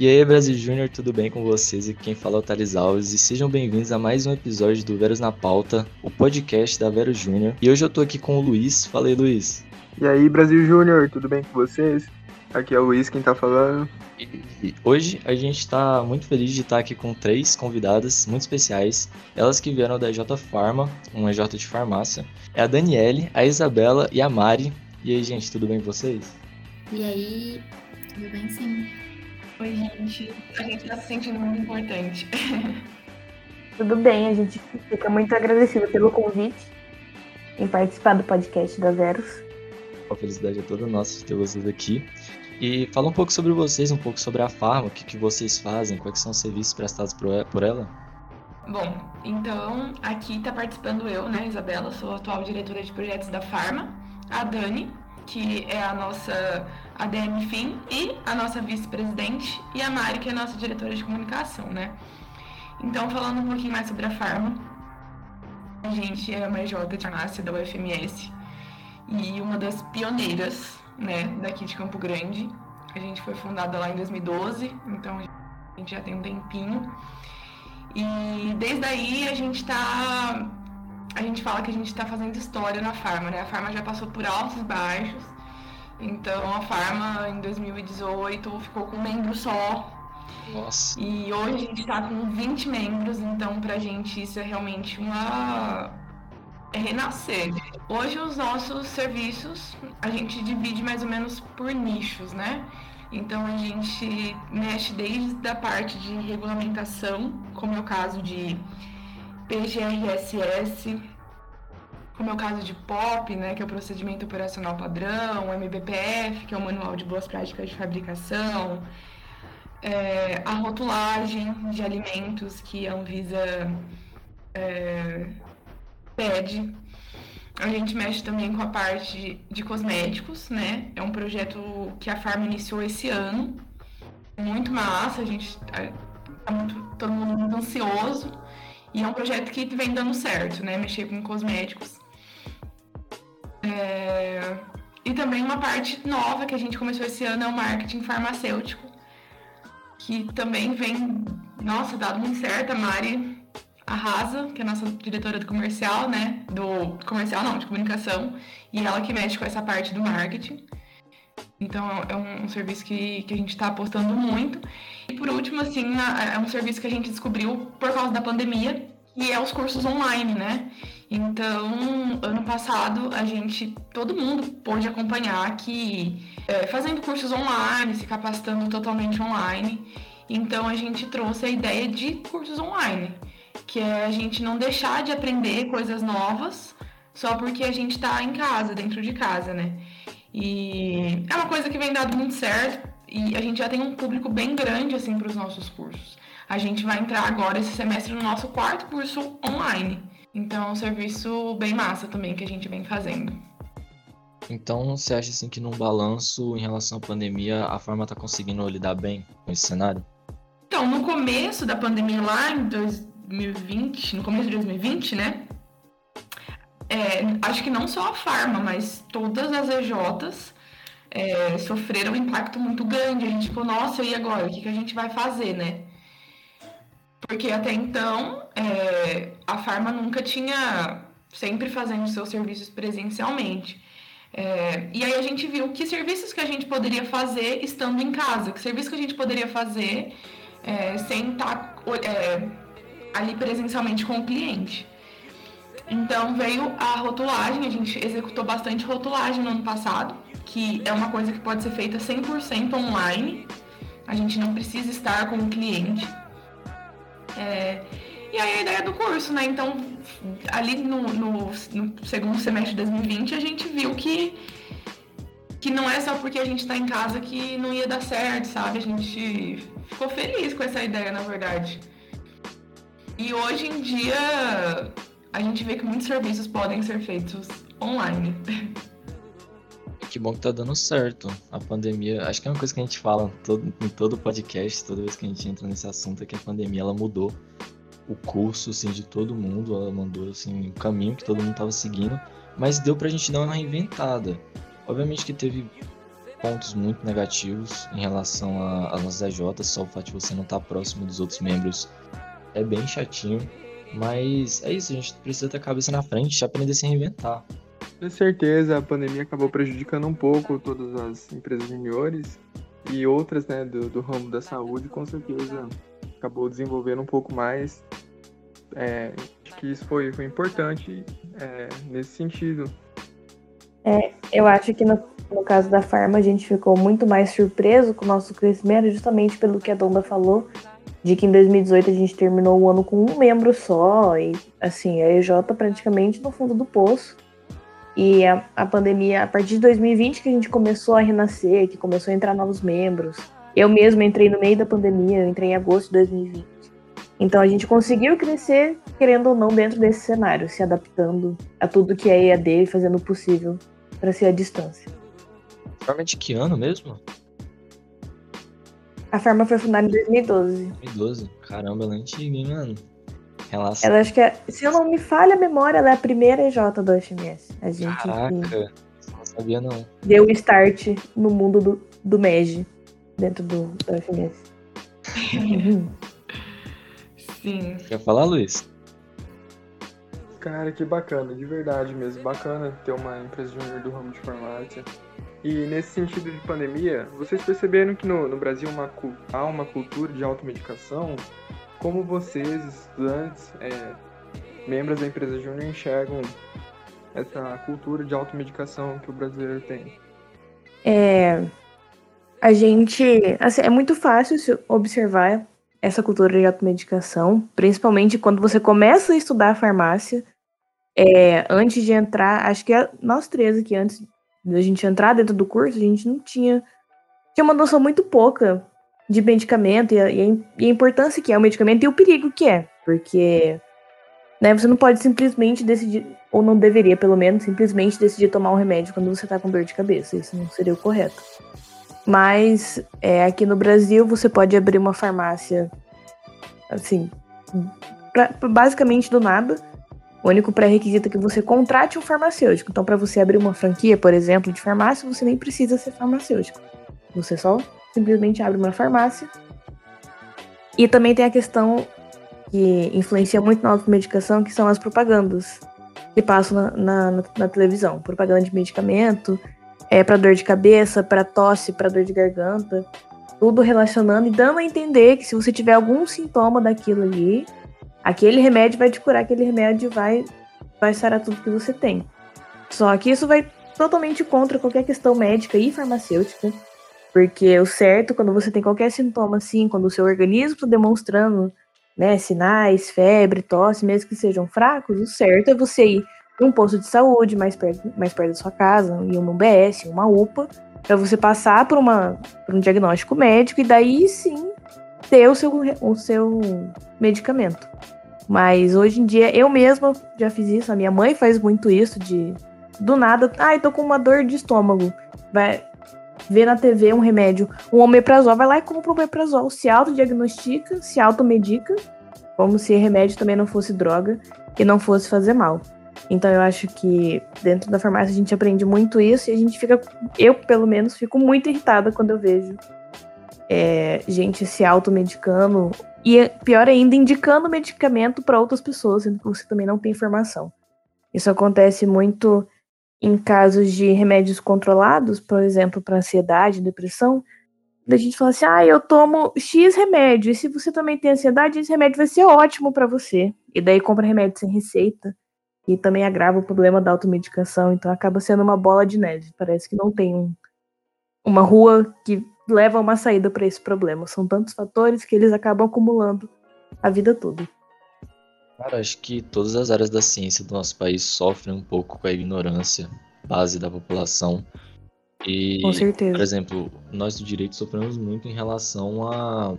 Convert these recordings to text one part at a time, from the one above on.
E aí, Brasil Júnior, tudo bem com vocês? E quem fala é o Thales Alves. E sejam bem-vindos a mais um episódio do Veros na Pauta, o podcast da Vero Júnior. E hoje eu tô aqui com o Luiz. Fala aí, Luiz. E aí, Brasil Júnior, tudo bem com vocês? Aqui é o Luiz quem tá falando. E hoje a gente tá muito feliz de estar aqui com três convidadas muito especiais. Elas que vieram da EJ Pharma, uma EJ de farmácia. É a Daniele, a Isabela e a Mari. E aí, gente, tudo bem com vocês? E aí, tudo bem sim. Oi, gente. A gente tá se sentindo muito importante. Tudo bem, a gente fica muito agradecido pelo convite em participar do podcast da Verus. A felicidade é toda nossa de ter vocês aqui. E fala um pouco sobre vocês, um pouco sobre a Farma, o que, que vocês fazem, quais são os serviços prestados por ela. Bom, então aqui está participando eu, né, Isabela, sou a atual diretora de projetos da Farma, a Dani, que é a nossa ADM FIM, e a nossa vice-presidente, e a Mari, que é a nossa diretora de comunicação, né? Então, falando um pouquinho mais sobre a Farma, a gente é uma EJ de farmácia da UFMS e uma das pioneiras, né, daqui de Campo Grande. A gente foi fundada lá em 2012, então a gente já tem um tempinho. E desde aí a gente está a gente fala que a gente está fazendo história na Farma, né? A Farma já passou por altos e baixos. Então a Farma em 2018 ficou com um membro só. Nossa. E hoje a gente está com 20 membros, então pra gente isso é realmente uma é renascer. Hoje os nossos serviços a gente divide mais ou menos por nichos, né? Então a gente mexe desde a parte de regulamentação, como é o caso de PGRSS, como é o caso de POP, né, que é o procedimento operacional padrão, o MBPF, que é o manual de boas práticas de fabricação, é, a rotulagem de alimentos que a Anvisa é, pede. A gente mexe também com a parte de cosméticos, né? É um projeto que a Farm iniciou esse ano. Muito massa, a gente tá muito, todo mundo muito ansioso. E é um projeto que vem dando certo, né? Mexer com cosméticos. É... E também uma parte nova que a gente começou esse ano é o marketing farmacêutico, que também vem, nossa, dado muito certo. A Mari arrasa, que é a nossa diretora do comercial, né? Do comercial não, de comunicação, e ela que mexe com essa parte do marketing. Então é um, um serviço que, que a gente está apostando muito. E por último, assim, é um serviço que a gente descobriu por causa da pandemia, e é os cursos online, né? Então, ano passado, a gente, todo mundo pôde acompanhar que é, fazendo cursos online, se capacitando totalmente online. Então, a gente trouxe a ideia de cursos online que é a gente não deixar de aprender coisas novas só porque a gente está em casa, dentro de casa, né? E é uma coisa que vem dado muito certo e a gente já tem um público bem grande assim para os nossos cursos. A gente vai entrar agora esse semestre no nosso quarto curso online. Então é um serviço bem massa também que a gente vem fazendo. Então, você acha assim que num balanço em relação à pandemia, a forma está conseguindo lidar bem com esse cenário? Então, no começo da pandemia lá em 2020, no começo de 2020, né? É, acho que não só a Farma, mas todas as EJs é, sofreram um impacto muito grande. A gente ficou, nossa, e agora? O que, que a gente vai fazer, né? Porque até então é, a Farma nunca tinha sempre fazendo seus serviços presencialmente. É, e aí a gente viu que serviços que a gente poderia fazer estando em casa, que serviços que a gente poderia fazer é, sem estar tá, é, ali presencialmente com o cliente. Então veio a rotulagem, a gente executou bastante rotulagem no ano passado, que é uma coisa que pode ser feita 100% online. A gente não precisa estar com o cliente. É, e aí a ideia do curso, né? Então, ali no, no, no, segundo semestre de 2020, a gente viu que, que não é só porque a gente está em casa que não ia dar certo, sabe? A gente ficou feliz com essa ideia, na verdade. E hoje em dia a gente vê que muitos serviços podem ser feitos online. Que bom que tá dando certo. A pandemia, acho que é uma coisa que a gente fala todo, em todo podcast, toda vez que a gente entra nesse assunto, é que a pandemia ela mudou o curso assim, de todo mundo, ela mandou assim, o caminho que todo mundo tava seguindo, mas deu pra gente dar uma reinventada. Obviamente que teve pontos muito negativos em relação às nossas EJs, só o fato de você não estar próximo dos outros membros é bem chatinho. Mas é isso, a gente precisa ter a cabeça na frente e aprender a se reinventar. Com certeza, a pandemia acabou prejudicando um pouco todas as empresas juniores e outras né, do, do ramo da saúde, com certeza acabou desenvolvendo um pouco mais. É, acho que isso foi, foi importante é, nesse sentido. É, eu acho que no, no caso da Farma a gente ficou muito mais surpreso com o nosso crescimento, justamente pelo que a Donda falou, de que em 2018 a gente terminou o ano com um membro só, e assim, a EJ praticamente no fundo do poço. E a, a pandemia, a partir de 2020 que a gente começou a renascer, que começou a entrar novos membros. Eu mesmo entrei no meio da pandemia, eu entrei em agosto de 2020. Então a gente conseguiu crescer, querendo ou não, dentro desse cenário, se adaptando a tudo que é EAD e fazendo o possível para ser a distância. Realmente que ano mesmo? A Farma foi fundada em 2012. 2012? Caramba, ela é antiga, mano? Relação. Ela acho que é, se eu não me falha a memória, ela é a primeira EJ do FMS. A gente Caraca, não sabia não. Deu o start no mundo do, do MEG, dentro do, do FMS. Sim. Quer falar, Luiz? Cara, que bacana, de verdade mesmo. Bacana ter uma empresa júnior do ramo de farmácia. E nesse sentido de pandemia, vocês perceberam que no, no Brasil uma, há uma cultura de automedicação? Como vocês, estudantes, é, membros da empresa júnior, enxergam essa cultura de automedicação que o brasileiro tem? É, a gente. Assim, é muito fácil se observar essa cultura de automedicação, principalmente quando você começa a estudar farmácia. É, antes de entrar, acho que nós três aqui, antes da gente entrar dentro do curso, a gente não tinha. Tinha uma noção muito pouca de medicamento e a, e a, importância que é o medicamento e o perigo que é. Porque né, você não pode simplesmente decidir, ou não deveria, pelo menos, simplesmente decidir tomar um remédio quando você tá com dor de cabeça. Isso não seria o correto. Mas é, aqui no Brasil você pode abrir uma farmácia assim, pra, basicamente do nada o único pré-requisito é que você contrate um farmacêutico. Então, para você abrir uma franquia, por exemplo, de farmácia, você nem precisa ser farmacêutico. Você só simplesmente abre uma farmácia. E também tem a questão que influencia muito na automedicação, que são as propagandas que passam na, na, na televisão. Propaganda de medicamento, é para dor de cabeça, para tosse, para dor de garganta. Tudo relacionando e dando a entender que se você tiver algum sintoma daquilo ali, Aquele remédio vai te curar, aquele remédio vai, vai sarar tudo que você tem. Só que isso vai totalmente contra qualquer questão médica e farmacêutica. Porque o certo, quando você tem qualquer sintoma assim, quando o seu organismo está demonstrando né, sinais, febre, tosse, mesmo que sejam fracos, o certo é você ir em um posto de saúde mais perto, mais perto da sua casa, em uma UBS, uma UPA, para você passar por, uma, por um diagnóstico médico e daí sim ter o seu, o seu medicamento. Mas hoje em dia eu mesma já fiz isso, a minha mãe faz muito isso de do nada, ai, ah, tô com uma dor de estômago. Vai ver na TV um remédio, um omeprazol, vai lá e compra o omeprazol, se autodiagnostica, se automedica, como se remédio também não fosse droga e não fosse fazer mal. Então eu acho que dentro da farmácia a gente aprende muito isso e a gente fica, eu pelo menos, fico muito irritada quando eu vejo é, gente se automedicando e, pior ainda, indicando medicamento para outras pessoas, sendo que você também não tem informação. Isso acontece muito em casos de remédios controlados, por exemplo, para ansiedade, depressão. Da gente fala assim: ah, eu tomo X remédio, e se você também tem ansiedade, esse remédio vai ser ótimo para você. E daí compra remédio sem receita, e também agrava o problema da automedicação, então acaba sendo uma bola de neve. Parece que não tem um, uma rua que leva a uma saída para esse problema. São tantos fatores que eles acabam acumulando a vida toda. Cara, acho que todas as áreas da ciência do nosso país sofrem um pouco com a ignorância base da população. E, com certeza. por exemplo, nós do direito sofremos muito em relação a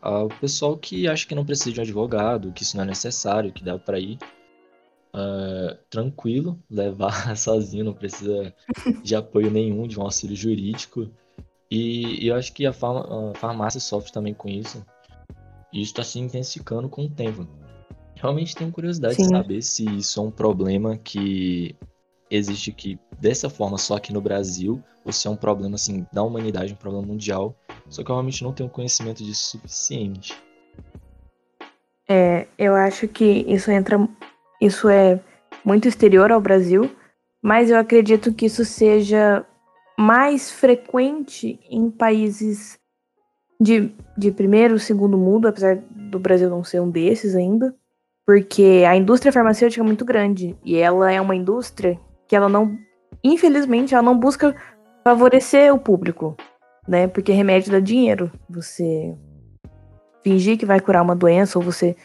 ao pessoal que acha que não precisa de um advogado, que isso não é necessário, que dá para ir uh, tranquilo, levar sozinho, não precisa de apoio nenhum, de um auxílio jurídico. E, e eu acho que a, a, farmácia sofre também com isso. E isso está se intensificando com o tempo. Realmente tenho curiosidade Sim. de saber se isso é um problema que existe aqui dessa forma só aqui no Brasil, ou se é um problema assim da humanidade, um problema mundial. Só que eu realmente não tenho conhecimento disso suficiente. É, eu acho que isso entra. Isso é muito exterior ao Brasil, mas eu acredito que isso seja mais frequente em países de, de primeiro, segundo mundo, apesar do Brasil não ser um desses ainda, porque a indústria farmacêutica é muito grande e ela é uma indústria que ela não, infelizmente, ela não busca favorecer o público, né? Porque remédio dá dinheiro. Você fingir que vai curar uma doença ou você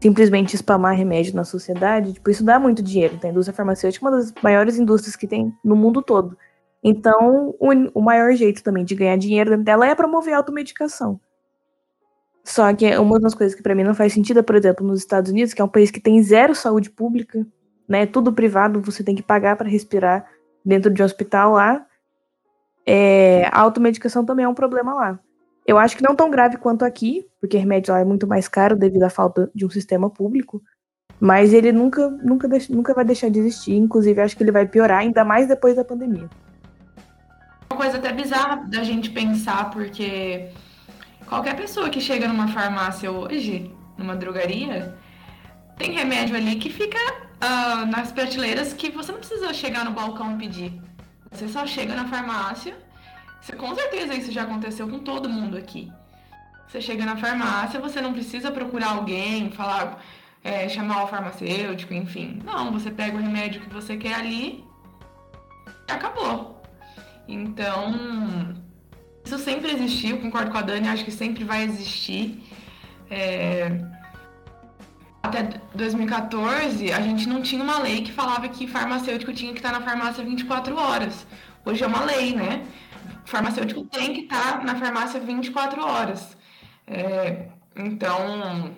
simplesmente spamar remédio na sociedade, tipo, isso dá muito dinheiro. Então, a indústria farmacêutica é uma das maiores indústrias que tem no mundo todo. Então, o, o maior jeito também de ganhar dinheiro dentro dela é promover a automedicação. Só que uma das coisas que para mim não faz sentido é, por exemplo, nos Estados Unidos, que é um país que tem zero saúde pública, né? Tudo privado, você tem que pagar para respirar dentro de um hospital lá. É, a automedicação também é um problema lá. Eu acho que não tão grave quanto aqui, porque remédio lá é muito mais caro devido à falta de um sistema público. Mas ele nunca, nunca, nunca vai deixar de existir. Inclusive, acho que ele vai piorar, ainda mais depois da pandemia. Uma coisa até bizarra da gente pensar, porque qualquer pessoa que chega numa farmácia hoje, numa drogaria, tem remédio ali que fica uh, nas prateleiras que você não precisa chegar no balcão e pedir. Você só chega na farmácia com certeza isso já aconteceu com todo mundo aqui. Você chega na farmácia, você não precisa procurar alguém, falar, é, chamar o farmacêutico, enfim. Não, você pega o remédio que você quer ali e acabou. Então, isso sempre existiu, concordo com a Dani, acho que sempre vai existir. É... Até 2014, a gente não tinha uma lei que falava que farmacêutico tinha que estar na farmácia 24 horas. Hoje é uma lei, né? O farmacêutico tem que estar na farmácia 24 horas. É, então,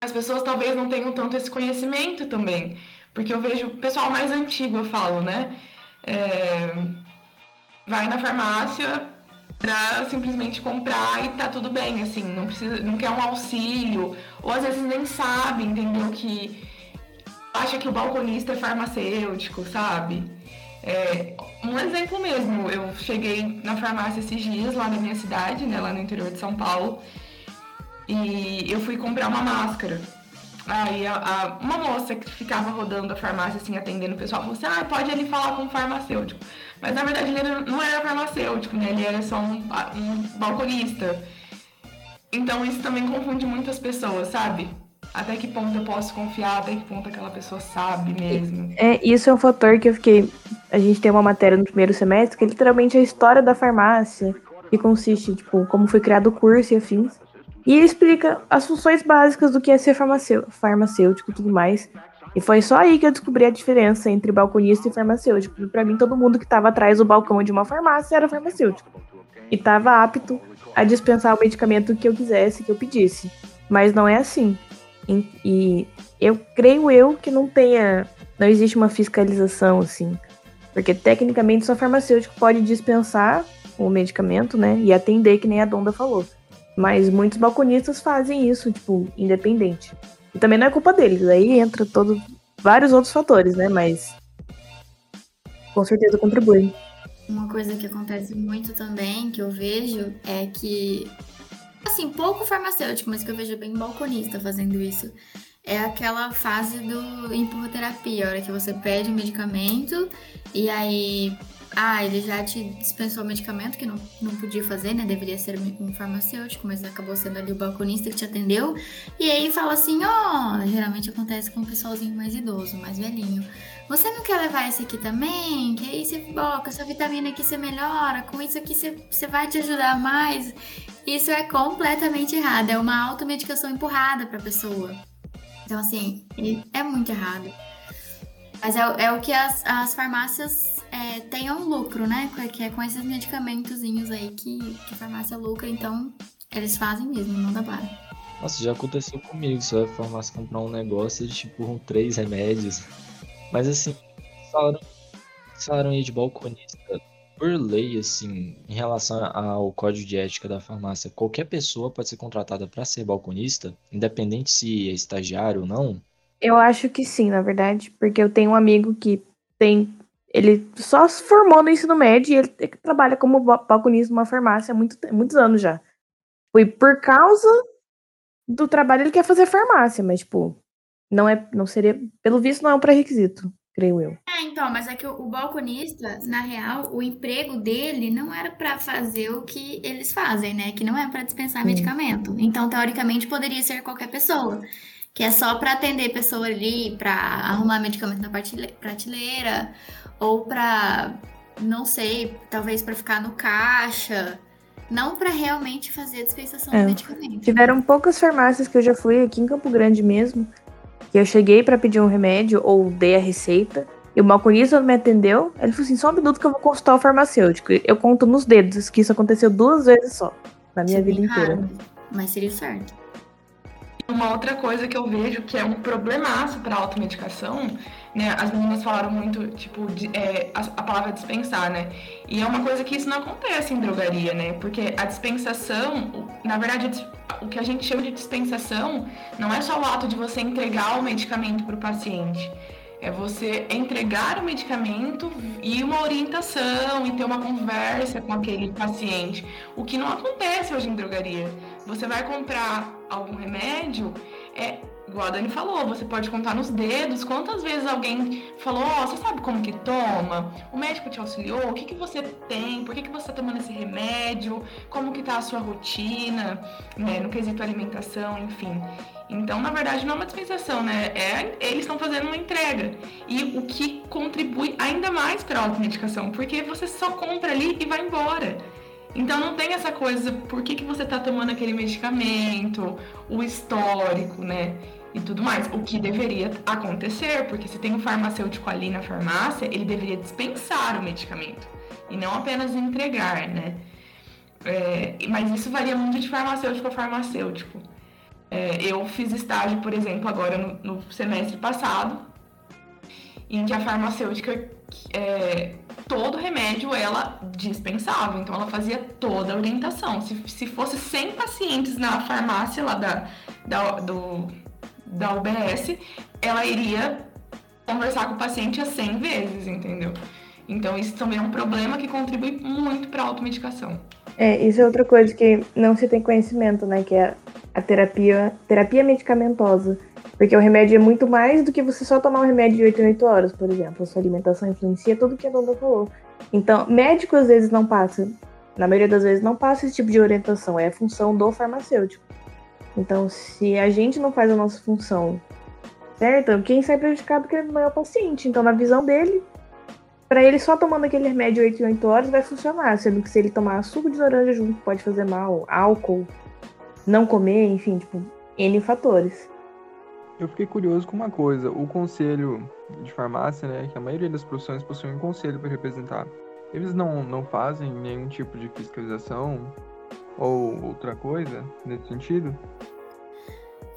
as pessoas talvez não tenham tanto esse conhecimento também. Porque eu vejo o pessoal mais antigo, eu falo, né? É, vai na farmácia para simplesmente comprar e tá tudo bem, assim, não precisa, não quer um auxílio, ou às vezes nem sabe, entendeu? Que acha que o balconista é farmacêutico, sabe? É, um exemplo mesmo, eu cheguei na farmácia esses dias lá na minha cidade, né, lá no interior de São Paulo, e eu fui comprar uma máscara. Aí a, a, uma moça que ficava rodando a farmácia, assim, atendendo o pessoal, falou assim, ah, pode ali falar com o farmacêutico. Mas na verdade ele não era farmacêutico, né? Ele era só um, um balconista. Então isso também confunde muitas pessoas, sabe? até que ponto eu posso confiar, até que ponto aquela pessoa sabe mesmo. É, isso é um fator que eu fiquei. A gente tem uma matéria no primeiro semestre que é literalmente a história da farmácia, que consiste, tipo, como foi criado o curso e afins. E ele explica as funções básicas do que é ser farmacêutico, e tudo mais. E foi só aí que eu descobri a diferença entre balconista e farmacêutico. Para mim, todo mundo que estava atrás do balcão de uma farmácia era farmacêutico. E estava apto a dispensar o medicamento que eu quisesse, que eu pedisse. Mas não é assim. E eu creio eu que não tenha. Não existe uma fiscalização assim. Porque tecnicamente só farmacêutico pode dispensar o medicamento, né? E atender, que nem a Donda falou. Mas muitos balconistas fazem isso, tipo, independente. E também não é culpa deles. Aí entra todo vários outros fatores, né? Mas com certeza contribui. Uma coisa que acontece muito também, que eu vejo, é que assim, pouco farmacêutico, mas que eu vejo bem balconista fazendo isso. É aquela fase do empurroterapia, a hora que você pede um medicamento e aí. Ah, ele já te dispensou o medicamento, que não, não podia fazer, né? Deveria ser um farmacêutico, mas acabou sendo ali o balconista que te atendeu. E aí fala assim: ó, oh, geralmente acontece com o pessoalzinho mais idoso, mais velhinho. Você não quer levar esse aqui também? Que aí você, ó, com essa vitamina aqui você melhora, com isso aqui você, você vai te ajudar mais. Isso é completamente errado, é uma automedicação empurrada para a pessoa. Então, assim, é muito errado. Mas é, é o que as, as farmácias é, tenham lucro, né? Que é com esses medicamentozinhos aí que, que a farmácia lucra, então eles fazem mesmo, não dá para. Nossa, já aconteceu comigo. Você vai farmácia comprar um negócio, eles te empurram três remédios. Mas assim, falaram, falaram aí de balconista por lei, assim, em relação ao código de ética da farmácia, qualquer pessoa pode ser contratada para ser balconista, independente se é estagiário ou não? Eu acho que sim, na verdade, porque eu tenho um amigo que tem Ele só se formou no ensino médio e ele trabalha como balconista numa farmácia há muito, muitos anos já. Foi por causa do trabalho ele quer fazer farmácia, mas, tipo, não é, não seria, pelo visto, não é um pré-requisito, creio eu. É, então, mas é que o, o, balconista, na real, o emprego dele não era para fazer o que eles fazem, né? Que não é para dispensar Sim. medicamento. Então, teoricamente, poderia ser qualquer pessoa que é só para atender pessoa ali, para arrumar medicamento na prateleira, ou para, não sei, talvez para ficar no caixa, não para realmente fazer a dispensação é. do medicamento. Tiveram poucas farmácias que eu já fui aqui em Campo Grande mesmo, que eu cheguei para pedir um remédio ou dei a receita. E o balconista me atendeu. Ele falou assim: só um minuto que eu vou consultar o farmacêutico. Eu conto nos dedos que isso aconteceu duas vezes só, na minha Sim, vida inteira. Mas seria certo. Uma outra coisa que eu vejo que é um problemaço para automedicação, né? As meninas falaram muito, tipo, de, é, a, a, palavra dispensar, né? E é uma coisa que isso não acontece em drogaria, né? Porque a dispensação, na verdade, o que a gente chama de dispensação não é só o ato de você entregar o medicamento para o paciente. É você entregar o medicamento e uma orientação e ter uma conversa com aquele paciente. O que não acontece hoje em drogaria. Você vai comprar algum remédio, é igual a Dani falou, você pode contar nos dedos quantas vezes alguém falou, ó, oh, você sabe como que toma? O médico te auxiliou? O que, que você tem? Por que, que você tá tomando esse remédio? Como que tá a sua rotina, né, no quesito alimentação, enfim. Então, na verdade, não é uma dispensação, né? É, eles estão fazendo uma entrega. E o que contribui ainda mais para a automedicação, porque você só compra ali e vai embora. Então não tem essa coisa, por que, que você está tomando aquele medicamento, o histórico, né? E tudo mais. O que deveria acontecer, porque se tem um farmacêutico ali na farmácia, ele deveria dispensar o medicamento. E não apenas entregar, né? É, mas isso varia muito de farmacêutico a farmacêutico. É, eu fiz estágio, por exemplo, agora no, no semestre passado, em que a farmacêutica é, todo remédio ela dispensava, então ela fazia toda a orientação. Se, se fosse 100 pacientes na farmácia lá da, da, do, da UBS, ela iria conversar com o paciente a 100 vezes, entendeu? Então isso também é um problema que contribui muito para a automedicação. É, isso é outra coisa que não se tem conhecimento, né? Que é a terapia, terapia medicamentosa. Porque o remédio é muito mais do que você só tomar um remédio de 8 em 8 horas, por exemplo. A sua alimentação influencia tudo que a Dona falou. Então, médico às vezes não passa, na maioria das vezes não passa esse tipo de orientação, é a função do farmacêutico. Então, se a gente não faz a nossa função certa, quem sai prejudicado é o paciente. Então, na visão dele, para ele só tomando aquele remédio 8 em 8 horas vai funcionar, sendo que se ele tomar suco de laranja junto pode fazer mal, álcool, não comer, enfim, tipo, N fatores. Eu fiquei curioso com uma coisa. O conselho de farmácia, né, que a maioria das profissões possui um conselho para representar. Eles não, não fazem nenhum tipo de fiscalização ou outra coisa nesse sentido?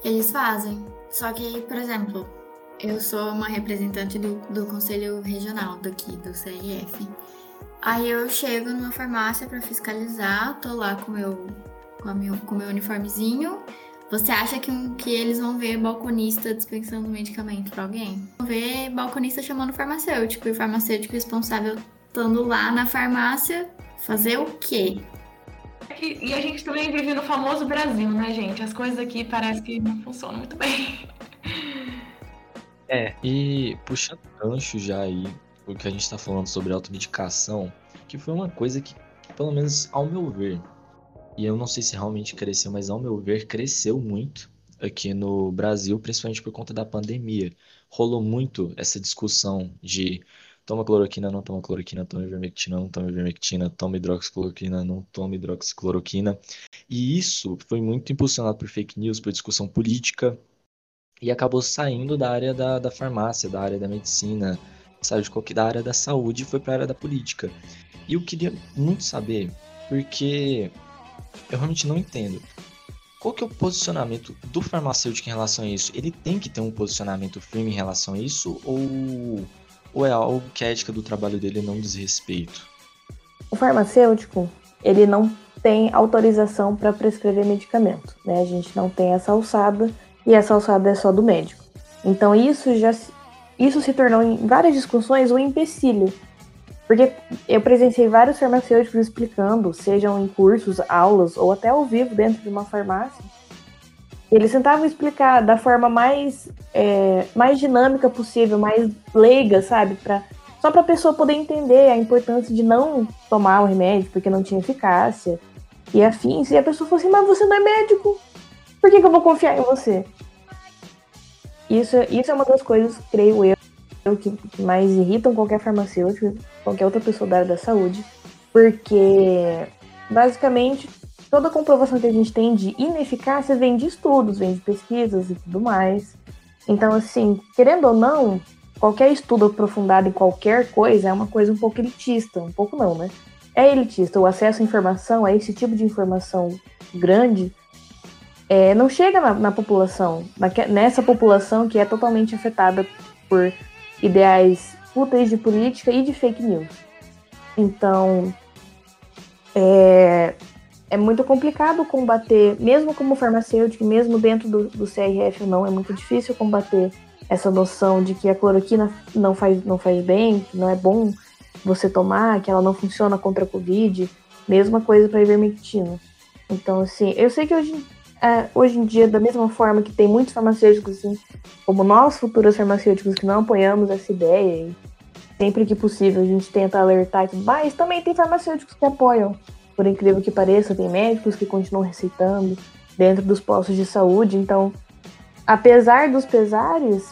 Eles fazem. Só que, por exemplo, eu sou uma representante do, do conselho regional daqui, do CRF. Aí eu chego numa farmácia para fiscalizar, tô lá com meu, com, meu, com meu uniformezinho você acha que, que eles vão ver balconista dispensando medicamento para alguém? Vão ver balconista chamando farmacêutico e o farmacêutico responsável estando lá na farmácia fazer o quê? É e a gente também vive no famoso Brasil, né, gente? As coisas aqui parece que não funcionam muito bem. É, e puxando gancho já aí, o que a gente tá falando sobre automedicação, que foi uma coisa que, pelo menos ao meu ver, e eu não sei se realmente cresceu, mas ao meu ver, cresceu muito aqui no Brasil, principalmente por conta da pandemia. Rolou muito essa discussão de toma cloroquina, não toma cloroquina, toma ivermectina, não toma ivermectina, toma hidroxicloroquina, não toma hidroxicloroquina. E isso foi muito impulsionado por fake news, por discussão política, e acabou saindo da área da, da farmácia, da área da medicina, saiu de qualquer da área da saúde e foi para a área da política. E eu queria muito saber, porque eu realmente não entendo. Qual que é o posicionamento do farmacêutico em relação a isso? Ele tem que ter um posicionamento firme em relação a isso ou, ou é algo que a ética do trabalho dele não diz respeito? O farmacêutico, ele não tem autorização para prescrever medicamento, né? A gente não tem essa alçada e essa alçada é só do médico. Então isso já isso se tornou em várias discussões um empecilho. Porque eu presenciei vários farmacêuticos explicando, sejam em cursos, aulas ou até ao vivo dentro de uma farmácia. Eles tentavam explicar da forma mais, é, mais dinâmica possível, mais leiga, sabe? Pra, só para a pessoa poder entender a importância de não tomar o remédio porque não tinha eficácia e afins. E a pessoa falou assim: Mas você não é médico, por que, que eu vou confiar em você? Isso, isso é uma das coisas, creio eu, que mais irritam qualquer farmacêutico, qualquer outra pessoa da área da saúde, porque basicamente toda a comprovação que a gente tem de ineficácia vem de estudos, vem de pesquisas e tudo mais. Então, assim, querendo ou não, qualquer estudo aprofundado em qualquer coisa é uma coisa um pouco elitista, um pouco não, né? É elitista. O acesso à informação, a esse tipo de informação grande, é, não chega na, na população, na, nessa população que é totalmente afetada por ideais fúteis de política e de fake news. Então, é, é muito complicado combater, mesmo como farmacêutico, mesmo dentro do, do CRF ou não, é muito difícil combater essa noção de que a cloroquina não faz, não faz bem, que não é bom você tomar, que ela não funciona contra a Covid. Mesma coisa para ivermectina. Então, assim, eu sei que hoje é, hoje em dia, da mesma forma que tem muitos farmacêuticos, assim, como nós, futuros farmacêuticos, que não apoiamos essa ideia, e sempre que possível a gente tenta alertar e tudo mais, também tem farmacêuticos que apoiam. Por incrível que pareça, tem médicos que continuam receitando dentro dos postos de saúde. Então, apesar dos pesares,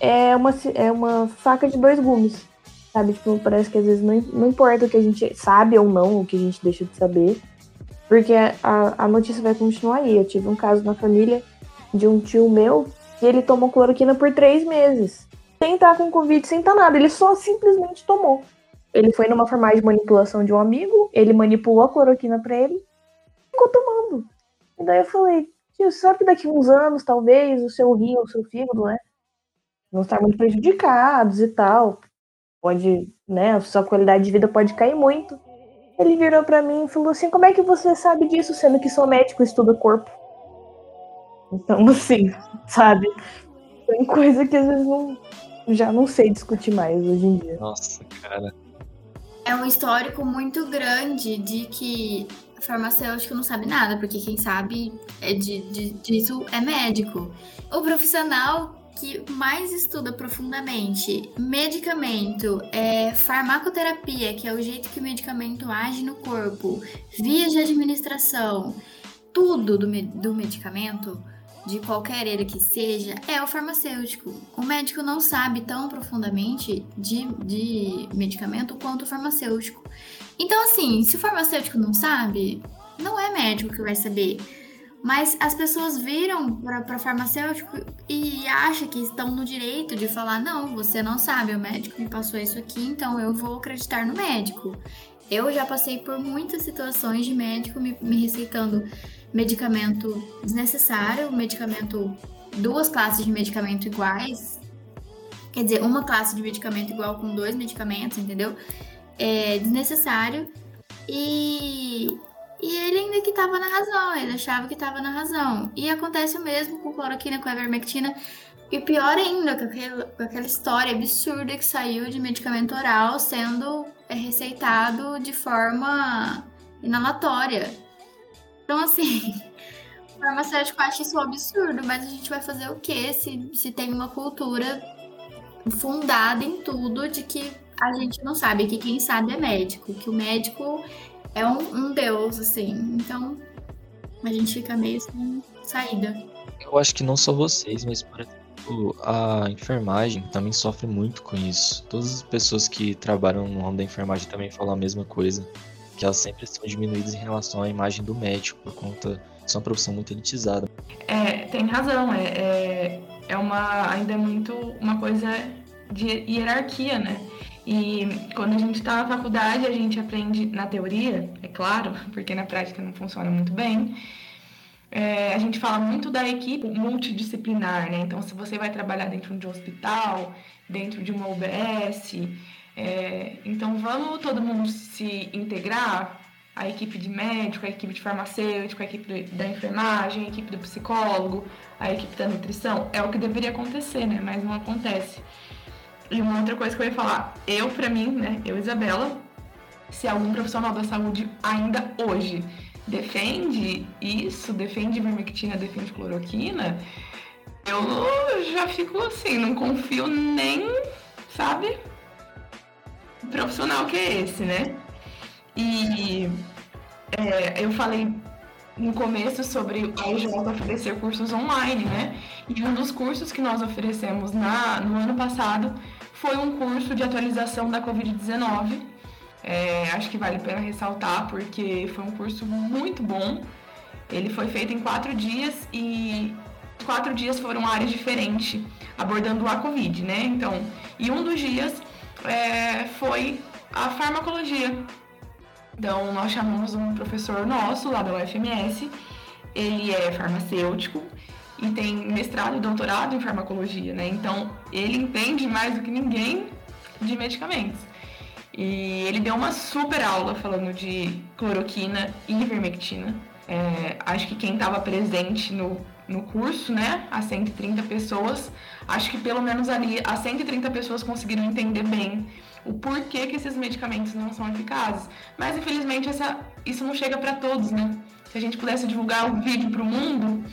é uma, é uma faca de dois gumes. Sabe? Tipo, parece que às vezes não, não importa o que a gente sabe ou não, o que a gente deixa de saber porque a, a notícia vai continuar aí. Eu tive um caso na família de um tio meu que ele tomou cloroquina por três meses. Sem estar com Covid, sem estar nada. Ele só simplesmente tomou. Ele foi numa farmácia de manipulação de um amigo, ele manipulou a cloroquina para ele ficou tomando. E daí eu falei, tio, sabe que daqui uns anos, talvez, o seu rim, o seu fígado, né? Vão estar muito prejudicados e tal. Pode, né? A sua qualidade de vida pode cair muito. Ele virou para mim e falou assim: Como é que você sabe disso, sendo que sou médico e estudo corpo? Então, assim, sabe? Tem coisa que às vezes não, já não sei discutir mais hoje em dia. Nossa, cara. É um histórico muito grande de que farmacêutico não sabe nada, porque quem sabe é de, de, disso é médico. O profissional que mais estuda profundamente medicamento, é, farmacoterapia, que é o jeito que o medicamento age no corpo, vias de administração, tudo do, do medicamento, de qualquer ele que seja, é o farmacêutico. O médico não sabe tão profundamente de, de medicamento quanto o farmacêutico. Então, assim, se o farmacêutico não sabe, não é médico que vai saber. Mas as pessoas viram para farmacêutico e acham que estão no direito de falar: não, você não sabe, o médico me passou isso aqui, então eu vou acreditar no médico. Eu já passei por muitas situações de médico me, me receitando medicamento desnecessário, medicamento, duas classes de medicamento iguais. Quer dizer, uma classe de medicamento igual com dois medicamentos, entendeu? É desnecessário. E e ele ainda que estava na razão, ele achava que estava na razão. E acontece o mesmo com cloroquina, com ivermectina. E pior ainda, com, aquele, com aquela história absurda que saiu de medicamento oral sendo é, receitado de forma inalatória. Então, assim, o farmacêutico acha isso um absurdo, mas a gente vai fazer o quê se, se tem uma cultura fundada em tudo de que a gente não sabe, que quem sabe é médico, que o médico é um, um deus, assim. Então a gente fica meio sem saída. Eu acho que não só vocês, mas por exemplo, a enfermagem também sofre muito com isso. Todas as pessoas que trabalham no ramo da enfermagem também falam a mesma coisa. Que elas sempre são diminuídas em relação à imagem do médico, por conta de ser uma profissão muito elitizada. É, tem razão. É, é, é uma, ainda é muito uma coisa de hierarquia, né? E quando a gente está na faculdade, a gente aprende na teoria, é claro, porque na prática não funciona muito bem. É, a gente fala muito da equipe multidisciplinar, né? Então, se você vai trabalhar dentro de um hospital, dentro de uma UBS, é, então vamos todo mundo se integrar, a equipe de médico, a equipe de farmacêutico, a equipe da enfermagem, a equipe do psicólogo, a equipe da nutrição. É o que deveria acontecer, né? Mas não acontece. E uma outra coisa que eu ia falar, eu, pra mim, né, eu, Isabela, se algum profissional da saúde ainda hoje defende isso, defende vermectina, defende cloroquina, eu já fico assim, não confio nem, sabe, profissional que é esse, né? E é, eu falei no começo sobre a IJ oferecer cursos online, né? E um dos cursos que nós oferecemos na, no ano passado foi um curso de atualização da Covid-19. É, acho que vale a pena ressaltar, porque foi um curso muito bom. Ele foi feito em quatro dias e quatro dias foram áreas diferentes, abordando a Covid, né? Então, e um dos dias é, foi a farmacologia. Então, nós chamamos um professor nosso lá da UFMS, ele é farmacêutico e tem mestrado e doutorado em farmacologia, né? Então, ele entende mais do que ninguém de medicamentos. E ele deu uma super aula falando de cloroquina e ivermectina. É, acho que quem estava presente no, no curso, né, as 130 pessoas, acho que pelo menos ali as 130 pessoas conseguiram entender bem o porquê que esses medicamentos não são eficazes. Mas infelizmente essa, isso não chega para todos, né? Se a gente pudesse divulgar o vídeo para o mundo,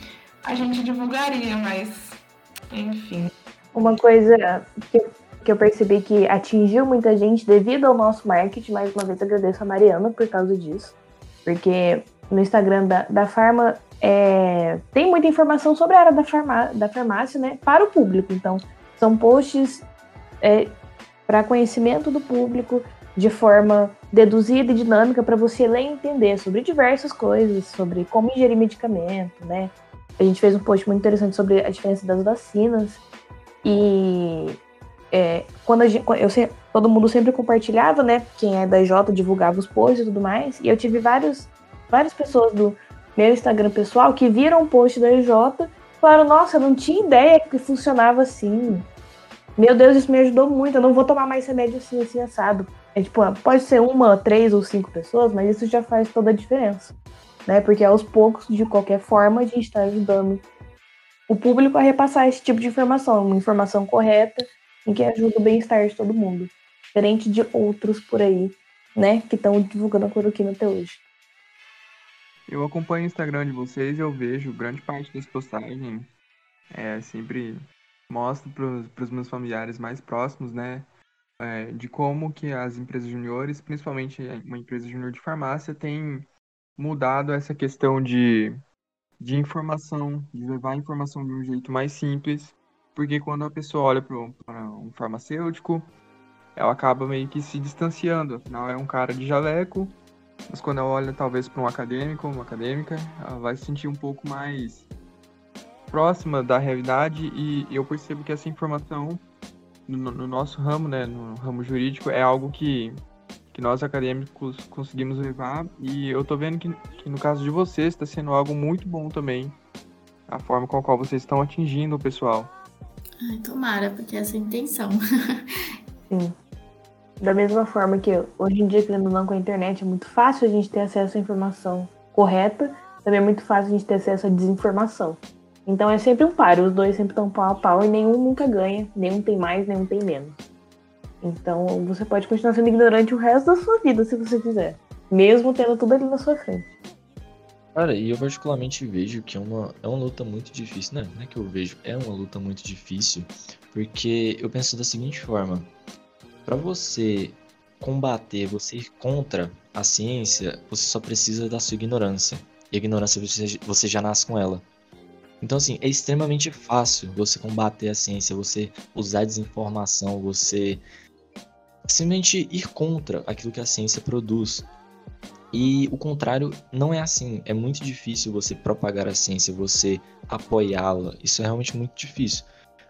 a gente divulgaria, mas enfim. Uma coisa que, que eu percebi que atingiu muita gente devido ao nosso marketing, mais uma vez agradeço a Mariana por causa disso, porque no Instagram da, da Farma é, tem muita informação sobre a área da, farmá da farmácia, né, para o público. Então, são posts é, para conhecimento do público de forma deduzida e dinâmica para você ler e entender sobre diversas coisas, sobre como ingerir medicamento, né? A gente fez um post muito interessante sobre a diferença das vacinas e é, quando a gente, eu, todo mundo sempre compartilhava, né? Quem é da J divulgava os posts e tudo mais. E eu tive vários, várias pessoas do meu Instagram pessoal que viram o post da e falaram: Nossa, eu não tinha ideia que funcionava assim. Meu Deus, isso me ajudou muito. Eu não vou tomar mais remédio assim, assim, assado. É tipo, pode ser uma, três ou cinco pessoas, mas isso já faz toda a diferença. Né? Porque aos poucos, de qualquer forma, a gente está ajudando o público a repassar esse tipo de informação, uma informação correta em que ajuda o bem-estar de todo mundo. Diferente de outros por aí, né, que estão divulgando a cloroquina até hoje. Eu acompanho o Instagram de vocês e eu vejo grande parte das postagens. É, sempre mostro para os meus familiares mais próximos, né? É, de como que as empresas juniores, principalmente uma empresa junior de farmácia, tem mudado essa questão de, de informação, de levar a informação de um jeito mais simples, porque quando a pessoa olha para um farmacêutico, ela acaba meio que se distanciando, afinal é um cara de jaleco, mas quando ela olha talvez para um acadêmico, uma acadêmica, ela vai se sentir um pouco mais próxima da realidade e eu percebo que essa informação no, no nosso ramo, né, no ramo jurídico, é algo que, que nós acadêmicos conseguimos levar e eu tô vendo que, que no caso de vocês está sendo algo muito bom também, a forma com a qual vocês estão atingindo o pessoal. Ai, tomara, porque essa é a intenção. Sim. Da mesma forma que hoje em dia, querendo ou não, com a internet, é muito fácil a gente ter acesso à informação correta, também é muito fácil a gente ter acesso à desinformação. Então é sempre um páreo, os dois sempre estão pau a pau e nenhum nunca ganha, nenhum tem mais, nenhum tem menos. Então você pode continuar sendo ignorante o resto da sua vida se você quiser, mesmo tendo tudo ali na sua frente. Cara, e eu particularmente vejo que é uma, é uma luta muito difícil, né? Não é que eu vejo, é uma luta muito difícil, porque eu penso da seguinte forma: para você combater, você ir contra a ciência, você só precisa da sua ignorância. E a ignorância você, você já nasce com ela. Então, assim, é extremamente fácil você combater a ciência, você usar desinformação, você simplesmente ir contra aquilo que a ciência produz. E o contrário não é assim. É muito difícil você propagar a ciência, você apoiá-la. Isso é realmente muito difícil.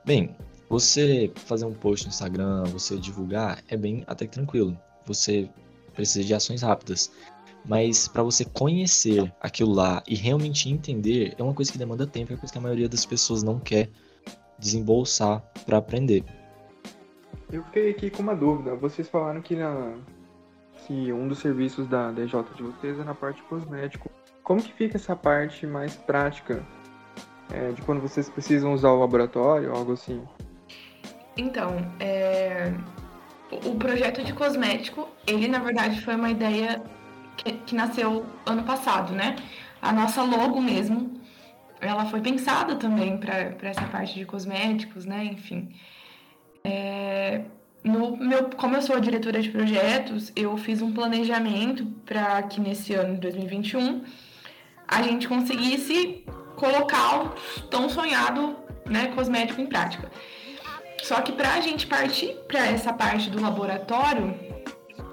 Bem, você fazer um post no Instagram, você divulgar, é bem até tranquilo. Você precisa de ações rápidas. Mas para você conhecer aquilo lá e realmente entender, é uma coisa que demanda tempo, é uma coisa que a maioria das pessoas não quer desembolsar para aprender. Eu fiquei aqui com uma dúvida. Vocês falaram que, na, que um dos serviços da DJ de vocês é na parte cosmético. Como que fica essa parte mais prática é, de quando vocês precisam usar o laboratório, algo assim? Então, é... o projeto de cosmético, ele na verdade foi uma ideia que, que nasceu ano passado, né? A nossa logo mesmo, ela foi pensada também para essa parte de cosméticos, né? Enfim. É, no meu, como eu sou diretora de projetos, eu fiz um planejamento para que nesse ano de 2021 a gente conseguisse colocar o tão sonhado né, cosmético em prática. Só que para a gente partir para essa parte do laboratório,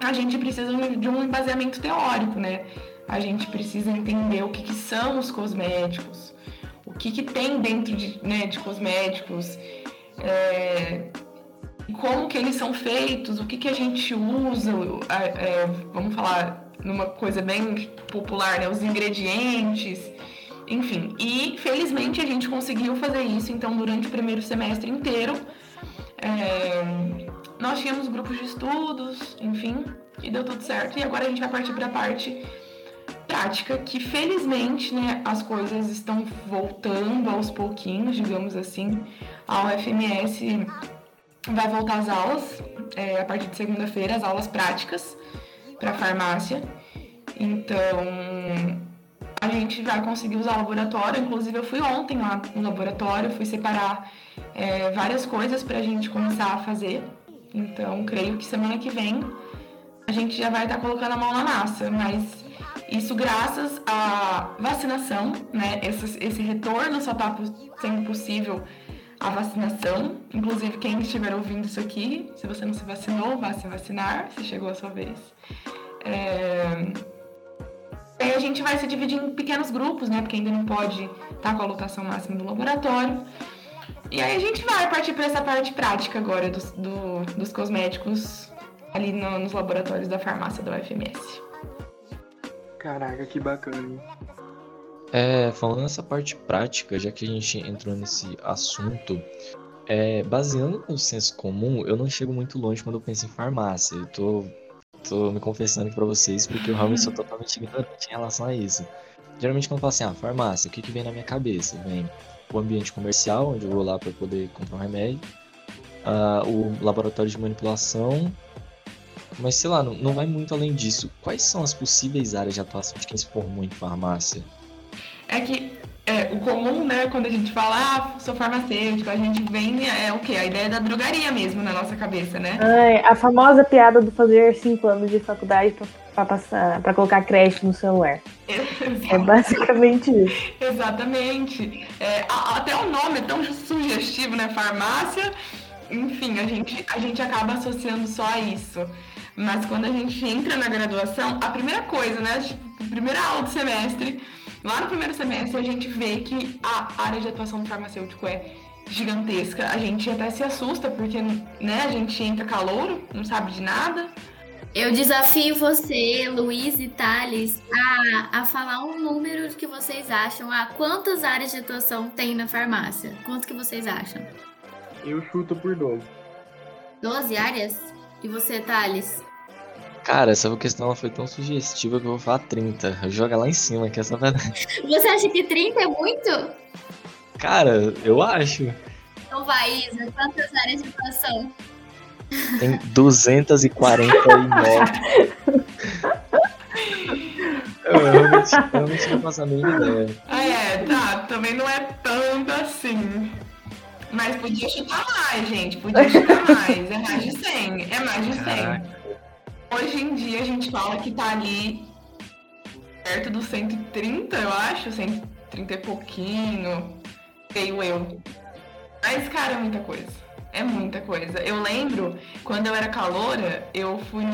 a gente precisa de um embasamento teórico, né? A gente precisa entender o que, que são os cosméticos, o que, que tem dentro de, né, de cosméticos, é, como que eles são feitos, o que, que a gente usa, é, vamos falar numa coisa bem popular, né, os ingredientes, enfim. E felizmente a gente conseguiu fazer isso, então durante o primeiro semestre inteiro é, nós tínhamos grupos de estudos, enfim, e deu tudo certo. E agora a gente vai partir para a parte prática, que felizmente né, as coisas estão voltando aos pouquinhos, digamos assim. A UFMS vai voltar às aulas é, a partir de segunda-feira, as aulas práticas para farmácia. Então a gente vai conseguir usar o laboratório. Inclusive eu fui ontem lá no laboratório, fui separar é, várias coisas para a gente começar a fazer. Então creio que semana que vem a gente já vai estar tá colocando a mão na massa, mas isso graças à vacinação, né? Esse, esse retorno só está sendo possível a vacinação. Inclusive, quem estiver ouvindo isso aqui, se você não se vacinou, vá se vacinar, se chegou a sua vez. É... Aí a gente vai se dividir em pequenos grupos, né? Porque ainda não pode estar tá com a lotação máxima do laboratório. E aí a gente vai partir para essa parte prática agora dos, do, dos cosméticos ali no, nos laboratórios da farmácia da UFMS. Caraca, que bacana. É, falando nessa parte prática, já que a gente entrou nesse assunto, é, baseando no senso comum, eu não chego muito longe quando eu penso em farmácia. Eu tô, tô me confessando aqui pra vocês, porque eu realmente sou totalmente ignorante em relação a isso. Geralmente quando eu falo assim, ah, farmácia, o que, que vem na minha cabeça? Vem o ambiente comercial, onde eu vou lá para poder comprar um remédio, uh, o laboratório de manipulação, mas sei lá, não, não vai muito além disso. Quais são as possíveis áreas de atuação de quem se formou em farmácia? É que é, o comum, né, quando a gente fala, ah, sou farmacêutico, a gente vem, é o quê? A ideia da drogaria mesmo na nossa cabeça, né? Ai, a famosa piada do fazer cinco anos de faculdade para passar, para colocar creche no celular. É basicamente isso. Exatamente. É, até o nome é tão sugestivo, né? Farmácia. Enfim, a gente, a gente acaba associando só a isso. Mas quando a gente entra na graduação, a primeira coisa, né? Tipo, primeira aula do semestre, lá no primeiro semestre, a gente vê que a área de atuação do farmacêutico é gigantesca. A gente até se assusta, porque né, a gente entra calouro, não sabe de nada. Eu desafio você, Luiz e Thales, a, a falar um número que vocês acham. Ah, quantas áreas de atuação tem na farmácia? Quanto que vocês acham? Eu chuto por 12. 12 áreas? E você, Thales? Cara, essa questão foi tão sugestiva que eu vou falar 30. Joga lá em cima, que essa verdade. Você acha que 30 é muito? Cara, eu acho. Então vai, Isa, quantas áreas de atuação? Tem 249. eu realmente, realmente não faço a mínima ideia. Ah, é, tá. Também não é tanto assim. Mas podia chutar mais, gente. Podia chutar mais. É mais de 100. É mais de 100. Caraca. Hoje em dia a gente fala que tá ali perto dos 130, eu acho. 130 e pouquinho. Creio eu. Mas, cara, é muita coisa. É muita coisa. Eu lembro, quando eu era caloura, eu fui,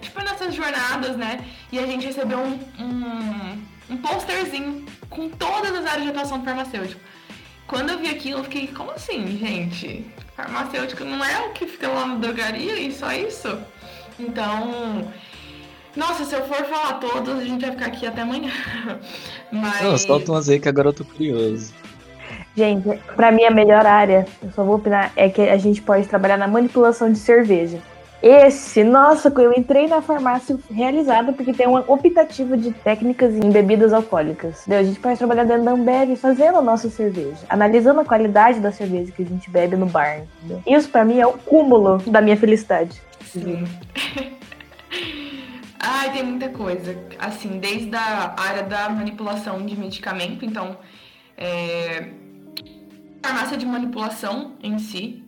tipo, nessas jornadas, né? E a gente recebeu um, um, um posterzinho com todas as áreas de atuação do farmacêutico. Quando eu vi aquilo, eu fiquei, como assim, gente? Farmacêutico não é o que fica lá na drogaria e só isso? Então, nossa, se eu for falar todos, a gente vai ficar aqui até amanhã. Mas... Não, solta umas aí que agora eu tô curioso. Gente, pra mim a melhor área, eu só vou opinar, é que a gente pode trabalhar na manipulação de cerveja. Esse, nossa, eu entrei na farmácia realizada porque tem uma optativa de técnicas em bebidas alcoólicas. A gente pode trabalhar dentro da Ambev fazendo a nossa cerveja, analisando a qualidade da cerveja que a gente bebe no bar. Entendeu? Isso para mim é o cúmulo da minha felicidade. Sim. Ai, tem muita coisa. Assim, desde a área da manipulação de medicamento, então, é... farmácia de manipulação em si.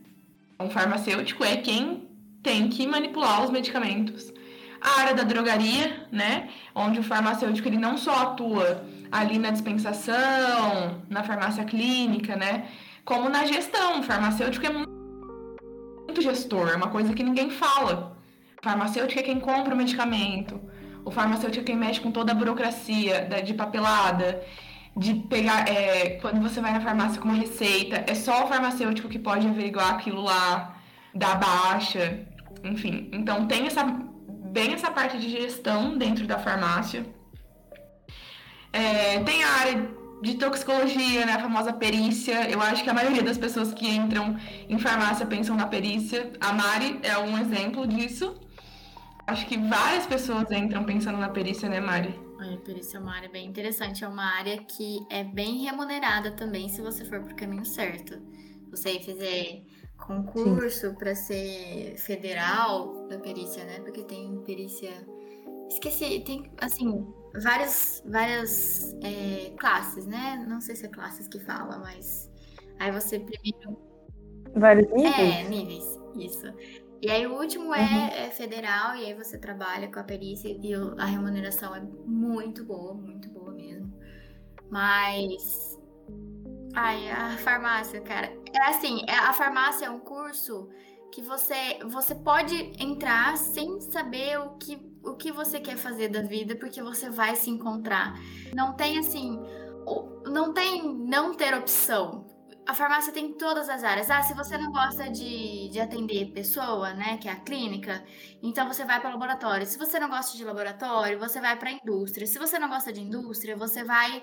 Um farmacêutico é quem tem que manipular os medicamentos. A área da drogaria, né, onde o farmacêutico ele não só atua ali na dispensação, na farmácia clínica, né, como na gestão. O farmacêutico é muito gestor, é uma coisa que ninguém fala. O farmacêutico é quem compra o medicamento. O farmacêutico é quem mexe com toda a burocracia de papelada, de pegar. É, quando você vai na farmácia com uma receita, é só o farmacêutico que pode averiguar aquilo lá, dar baixa, enfim. Então tem essa bem essa parte de gestão dentro da farmácia. É, tem a área de toxicologia, né, a famosa perícia. Eu acho que a maioria das pessoas que entram em farmácia pensam na perícia. A Mari é um exemplo disso. Acho que várias pessoas entram pensando na perícia, né, Mari? A perícia é uma área bem interessante. É uma área que é bem remunerada também, se você for pro caminho certo. Você fizer concurso para ser federal da perícia, né? Porque tem perícia. Esqueci, tem assim, várias, várias é, classes, né? Não sei se é classes que fala, mas aí você primeiro. Vários níveis? É, níveis, isso. E aí o último é, uhum. é, federal, e aí você trabalha com a perícia e a remuneração é muito boa, muito boa mesmo. Mas. Ai, a farmácia, cara. É assim, é, a farmácia é um curso que você, você pode entrar sem saber o que, o que você quer fazer da vida, porque você vai se encontrar. Não tem assim. Não tem não ter opção a farmácia tem todas as áreas. Ah, se você não gosta de, de atender pessoa, né, que é a clínica, então você vai para o laboratório. Se você não gosta de laboratório, você vai para indústria. Se você não gosta de indústria, você vai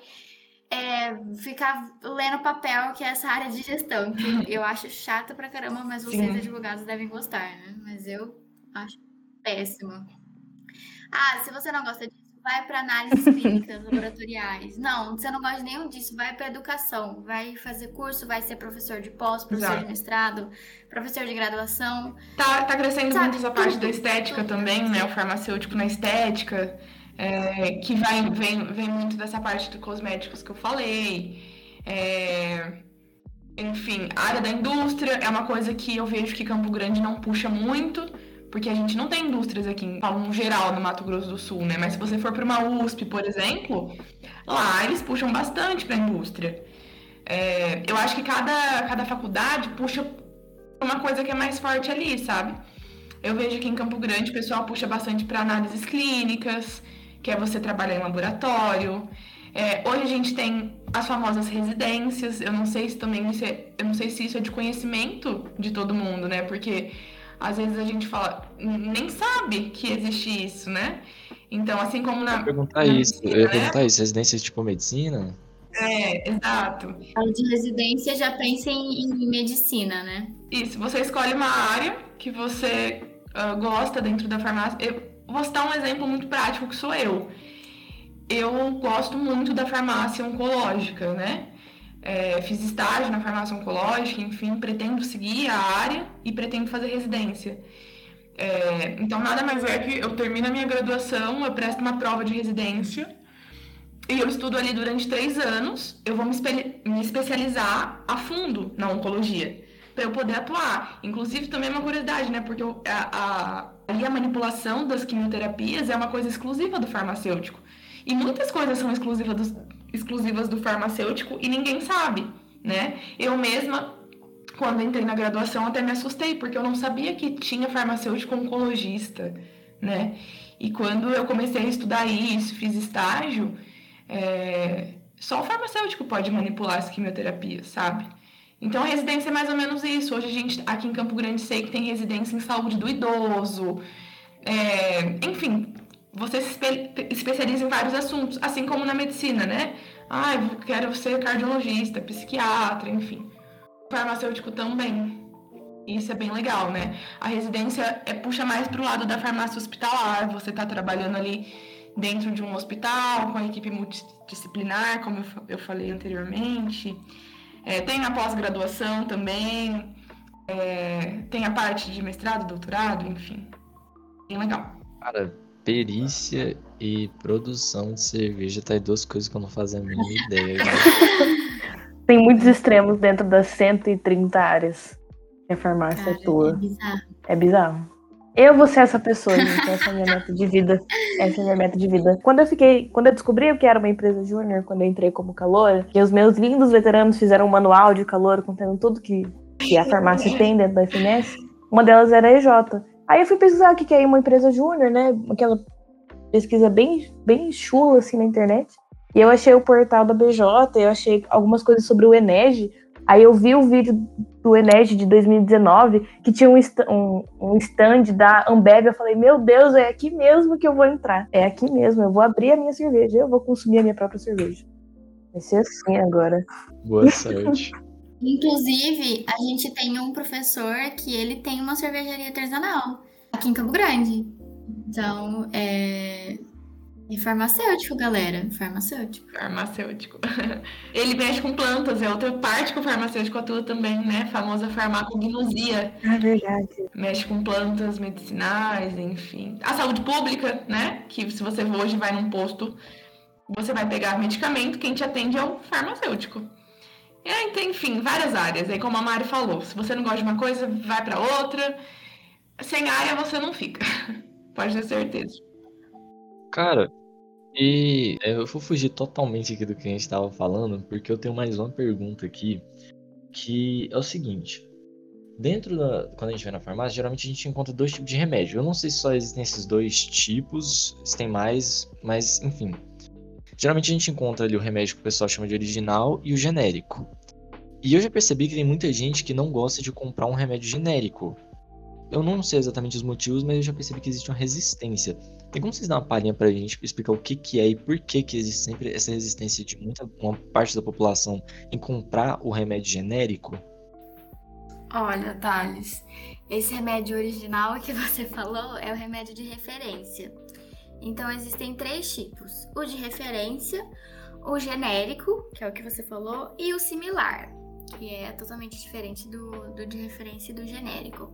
é, ficar lendo papel, que é essa área de gestão, que eu acho chata pra caramba, mas vocês Sim. advogados devem gostar, né? Mas eu acho péssimo. Ah, se você não gosta disso, vai para análises clínicas laboratoriais. Não, você não gosta de nenhum disso, vai para educação, vai fazer curso, vai ser professor de pós, professor Exato. de mestrado, professor de graduação. Tá, tá crescendo Sabe, muito essa parte tudo, da estética tudo, também, tudo. né? O farmacêutico na estética, é, que vai, vem, vem muito dessa parte dos cosméticos que eu falei. É, enfim, área da indústria é uma coisa que eu vejo que Campo Grande não puxa muito porque a gente não tem indústrias aqui, falo no geral, no Mato Grosso do Sul, né? Mas se você for para uma USP, por exemplo, lá eles puxam bastante para a indústria. É, eu acho que cada, cada faculdade puxa uma coisa que é mais forte ali, sabe? Eu vejo que em Campo Grande o pessoal puxa bastante para análises clínicas, que é você trabalhar em laboratório. É, hoje a gente tem as famosas residências. Eu não sei se também isso é, eu não sei se isso é de conhecimento de todo mundo, né? Porque às vezes a gente fala, nem sabe que existe isso, né? Então, assim como na. Eu ia perguntar na isso, medicina, eu ia né? perguntar isso, residência tipo medicina? É, exato. A de residência já pensa em, em, medicina, né? Isso, você escolhe uma área que você uh, gosta dentro da farmácia. Eu vou citar um exemplo muito prático que sou eu. Eu gosto muito da farmácia oncológica, né? é, fiz estágio na farmácia oncológica, enfim, pretendo seguir a área e pretendo fazer residência. É, então, nada mais é que eu termino a minha graduação, eu presto uma prova de residência e eu estudo ali durante três anos. Eu vou me, espe me especializar a fundo na oncologia para eu poder atuar. Inclusive, também é uma curiosidade, né? Porque eu, a, a, a manipulação das quimioterapias é uma coisa exclusiva do farmacêutico. E muitas coisas são exclusivas do, exclusivas do farmacêutico e ninguém sabe, né? Eu mesma, quando entrei na graduação, até me assustei, porque eu não sabia que tinha farmacêutico oncologista, né? E quando eu comecei a estudar isso, fiz estágio, é... só o farmacêutico pode manipular as quimioterapias, sabe? Então, residência é mais ou menos isso. Hoje, a gente, aqui em Campo Grande, sei que tem residência em saúde do idoso. É... enfim, você se especializa em vários assuntos, assim como na medicina, né? Ah, eu quero ser cardiologista, psiquiatra, enfim. Farmacêutico também. Isso é bem legal, né? A residência é, puxa mais para o lado da farmácia hospitalar. Você está trabalhando ali dentro de um hospital, com a equipe multidisciplinar, como eu, eu falei anteriormente. É, tem a pós-graduação também. É, tem a parte de mestrado, doutorado, enfim. Bem legal. Cara, perícia e produção de cerveja tá aí duas coisas que eu não fazia a mínima ideia. Tem muitos extremos dentro das 130 áreas que a farmácia Cara, atua. É bizarro. É bizarro. Eu vou ser essa pessoa, gente. Essa é a minha meta de vida. Essa é a minha meta de vida. Quando eu fiquei, quando eu descobri que era uma empresa júnior, quando eu entrei como calor, que os meus lindos veteranos fizeram um manual de calor contendo tudo que, que a farmácia tem dentro da FMS, uma delas era a EJ. Aí eu fui pesquisar o que é uma empresa júnior, né? Aquela pesquisa bem, bem chula assim na internet. E eu achei o portal da BJ, eu achei algumas coisas sobre o Enege. Aí eu vi o vídeo do Enege de 2019, que tinha um, um, um stand da Ambev. Eu falei, meu Deus, é aqui mesmo que eu vou entrar. É aqui mesmo, eu vou abrir a minha cerveja, eu vou consumir a minha própria cerveja. Vai ser assim agora. Boa sorte. Inclusive, a gente tem um professor que ele tem uma cervejaria artesanal aqui em Campo Grande. Então, é, e farmacêutico, galera. Farmacêutico. Farmacêutico. Ele mexe com plantas, é outra parte que o farmacêutico atua também, né? Famosa farmacognosia. É verdade. Mexe com plantas medicinais, enfim. A saúde pública, né? Que se você hoje vai num posto, você vai pegar medicamento, quem te atende é o farmacêutico. E enfim, várias áreas. Aí, como a Mari falou, se você não gosta de uma coisa, vai para outra. Sem área você não fica. Pode ter certeza. Cara, e é, eu vou fugir totalmente aqui do que a gente estava falando, porque eu tenho mais uma pergunta aqui, que é o seguinte. Dentro da. Quando a gente vai na farmácia, geralmente a gente encontra dois tipos de remédio. Eu não sei se só existem esses dois tipos, se tem mais, mas enfim. Geralmente a gente encontra ali o remédio que o pessoal chama de original e o genérico. E eu já percebi que tem muita gente que não gosta de comprar um remédio genérico. Eu não sei exatamente os motivos, mas eu já percebi que existe uma resistência. Tem como vocês dar uma palhinha pra gente explicar o que, que é e por que, que existe sempre essa resistência de muita uma parte da população em comprar o remédio genérico? Olha, Thales, esse remédio original que você falou é o remédio de referência. Então existem três tipos: o de referência, o genérico, que é o que você falou, e o similar, que é totalmente diferente do, do de referência e do genérico.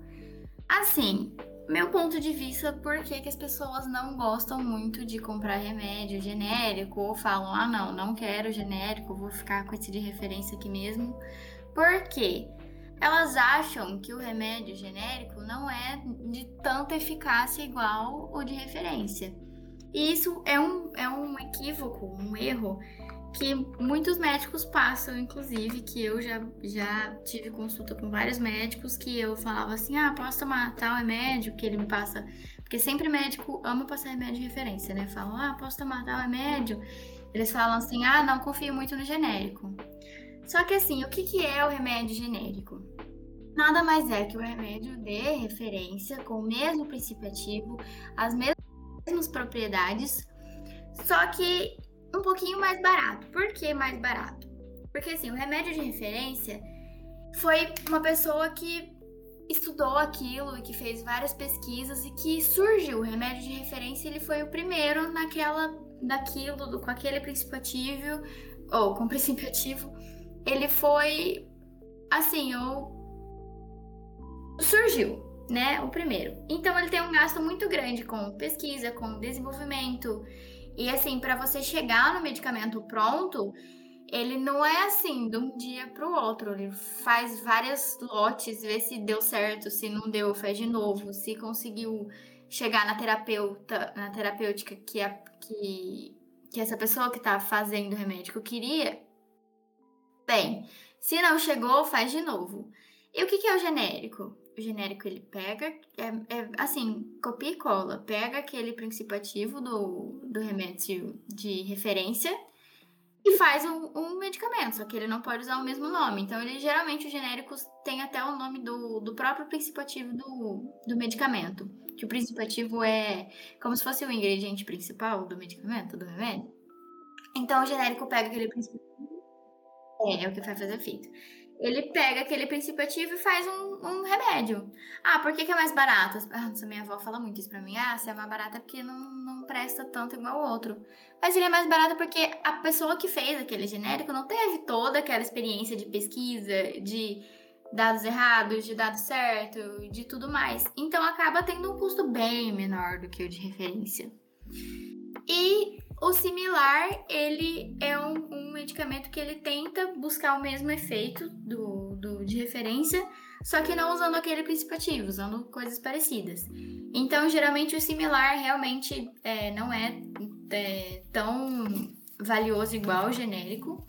Assim, meu ponto de vista, por que, que as pessoas não gostam muito de comprar remédio genérico ou falam, ah, não, não quero genérico, vou ficar com esse de referência aqui mesmo. Porque elas acham que o remédio genérico não é de tanta eficácia igual o de referência. E isso é um, é um equívoco, um erro que muitos médicos passam, inclusive, que eu já, já tive consulta com vários médicos que eu falava assim, ah, posso tomar tal remédio que ele me passa. Porque sempre médico ama passar remédio de referência, né? Falam, ah, posso tomar tal remédio. Eles falam assim, ah, não confio muito no genérico. Só que assim, o que, que é o remédio genérico? Nada mais é que o remédio de referência, com o mesmo princípio ativo, as mesmas propriedades, só que um pouquinho mais barato. Por que mais barato? Porque assim, o remédio de referência foi uma pessoa que estudou aquilo e que fez várias pesquisas e que surgiu o remédio de referência, ele foi o primeiro naquela daquilo, do, com aquele princípio ativo ou com princípio ativo, ele foi assim, ou surgiu, né, o primeiro. Então ele tem um gasto muito grande com pesquisa, com desenvolvimento, e assim, para você chegar no medicamento pronto, ele não é assim de um dia para o outro. Ele faz várias lotes, vê se deu certo, se não deu, faz de novo, se conseguiu chegar na terapeuta, na terapêutica que, a, que, que essa pessoa que está fazendo o remédio queria. Bem, se não chegou, faz de novo. E o que, que é o genérico? Genérico ele pega, é, é, assim, copia e cola, pega aquele princípio ativo do, do remédio de referência e faz um, um, medicamento, só que ele não pode usar o mesmo nome. Então, ele geralmente os genéricos têm até o nome do, do próprio princípio ativo do, do medicamento. Que o princípio ativo é como se fosse o ingrediente principal do medicamento, do remédio. Então, o genérico pega aquele princípio. É, é o que vai fazer efeito. Ele pega aquele princípio ativo e faz um, um remédio. Ah, por que, que é mais barato? Ah, nossa, minha avó fala muito isso pra mim. Ah, se é mais barato é porque não, não presta tanto igual o outro. Mas ele é mais barato porque a pessoa que fez aquele genérico não teve toda aquela experiência de pesquisa, de dados errados, de dados certos, de tudo mais. Então acaba tendo um custo bem menor do que o de referência. E o similar, ele é um, um, medicamento que ele tenta buscar o mesmo efeito do, do, de referência, só que não usando aquele princípio ativo, usando coisas parecidas. Então, geralmente, o similar realmente é, não é, é tão valioso igual o genérico.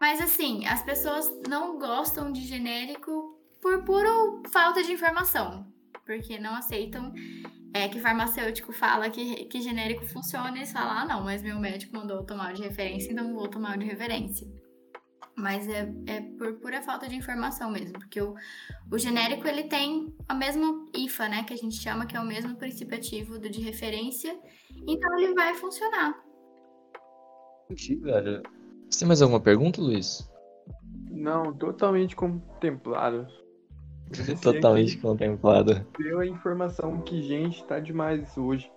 Mas, assim, as pessoas não gostam de genérico por puro falta de informação, porque não aceitam é que farmacêutico fala que, que genérico funciona e eles falam, ah, não, mas meu médico mandou tomar o de referência, então vou tomar o de referência. Mas é, é por pura falta de informação mesmo, porque o, o genérico ele tem a mesma IFA, né, que a gente chama que é o mesmo princípio ativo do de referência, então ele vai funcionar. Entendi, velho. Você tem mais alguma pergunta, Luiz? Não, totalmente contemplado. Totalmente contemplado. Deu a informação que, gente, tá demais hoje.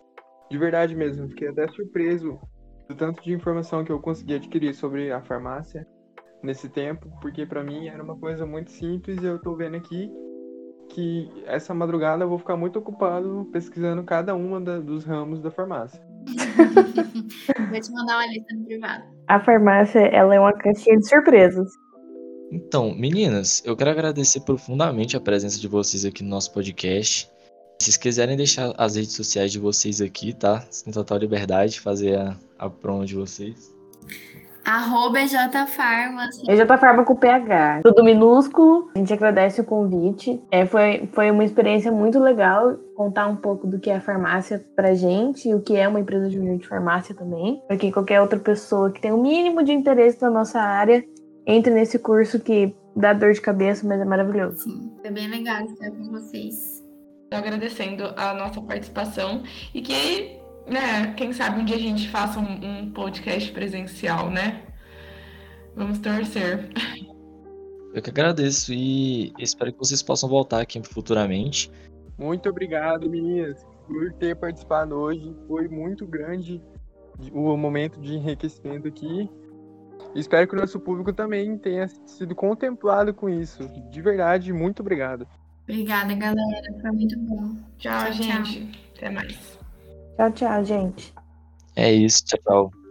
De verdade mesmo, fiquei até surpreso do tanto de informação que eu consegui adquirir sobre a farmácia nesse tempo, porque para mim era uma coisa muito simples e eu tô vendo aqui que essa madrugada eu vou ficar muito ocupado pesquisando cada uma da, dos ramos da farmácia. vou te mandar uma lista no privado. A farmácia, ela é uma caixinha de surpresas. Então, meninas, eu quero agradecer profundamente a presença de vocês aqui no nosso podcast. Se vocês quiserem deixar as redes sociais de vocês aqui, tá? Sem total liberdade de fazer a, a promo de vocês. Arroba EJFarma. EJFarma com PH. Tudo minúsculo. A gente agradece o convite. É, foi, foi uma experiência muito legal contar um pouco do que é a farmácia pra gente e o que é uma empresa júnior de farmácia também. Para que qualquer outra pessoa que tem o um mínimo de interesse na nossa área entre nesse curso que dá dor de cabeça, mas é maravilhoso. Sim, foi bem legal estar com vocês. Tô agradecendo a nossa participação e que, né, quem sabe um dia a gente faça um, um podcast presencial, né? Vamos torcer. Eu que agradeço e espero que vocês possam voltar aqui futuramente. Muito obrigado, meninas, por ter participado hoje. Foi muito grande o momento de enriquecimento aqui. Espero que o nosso público também tenha sido contemplado com isso. De verdade, muito obrigado. Obrigada, galera. Foi muito bom. Tchau, tchau gente. Tchau. Até mais. Tchau, tchau, gente. É isso. Tchau, tchau.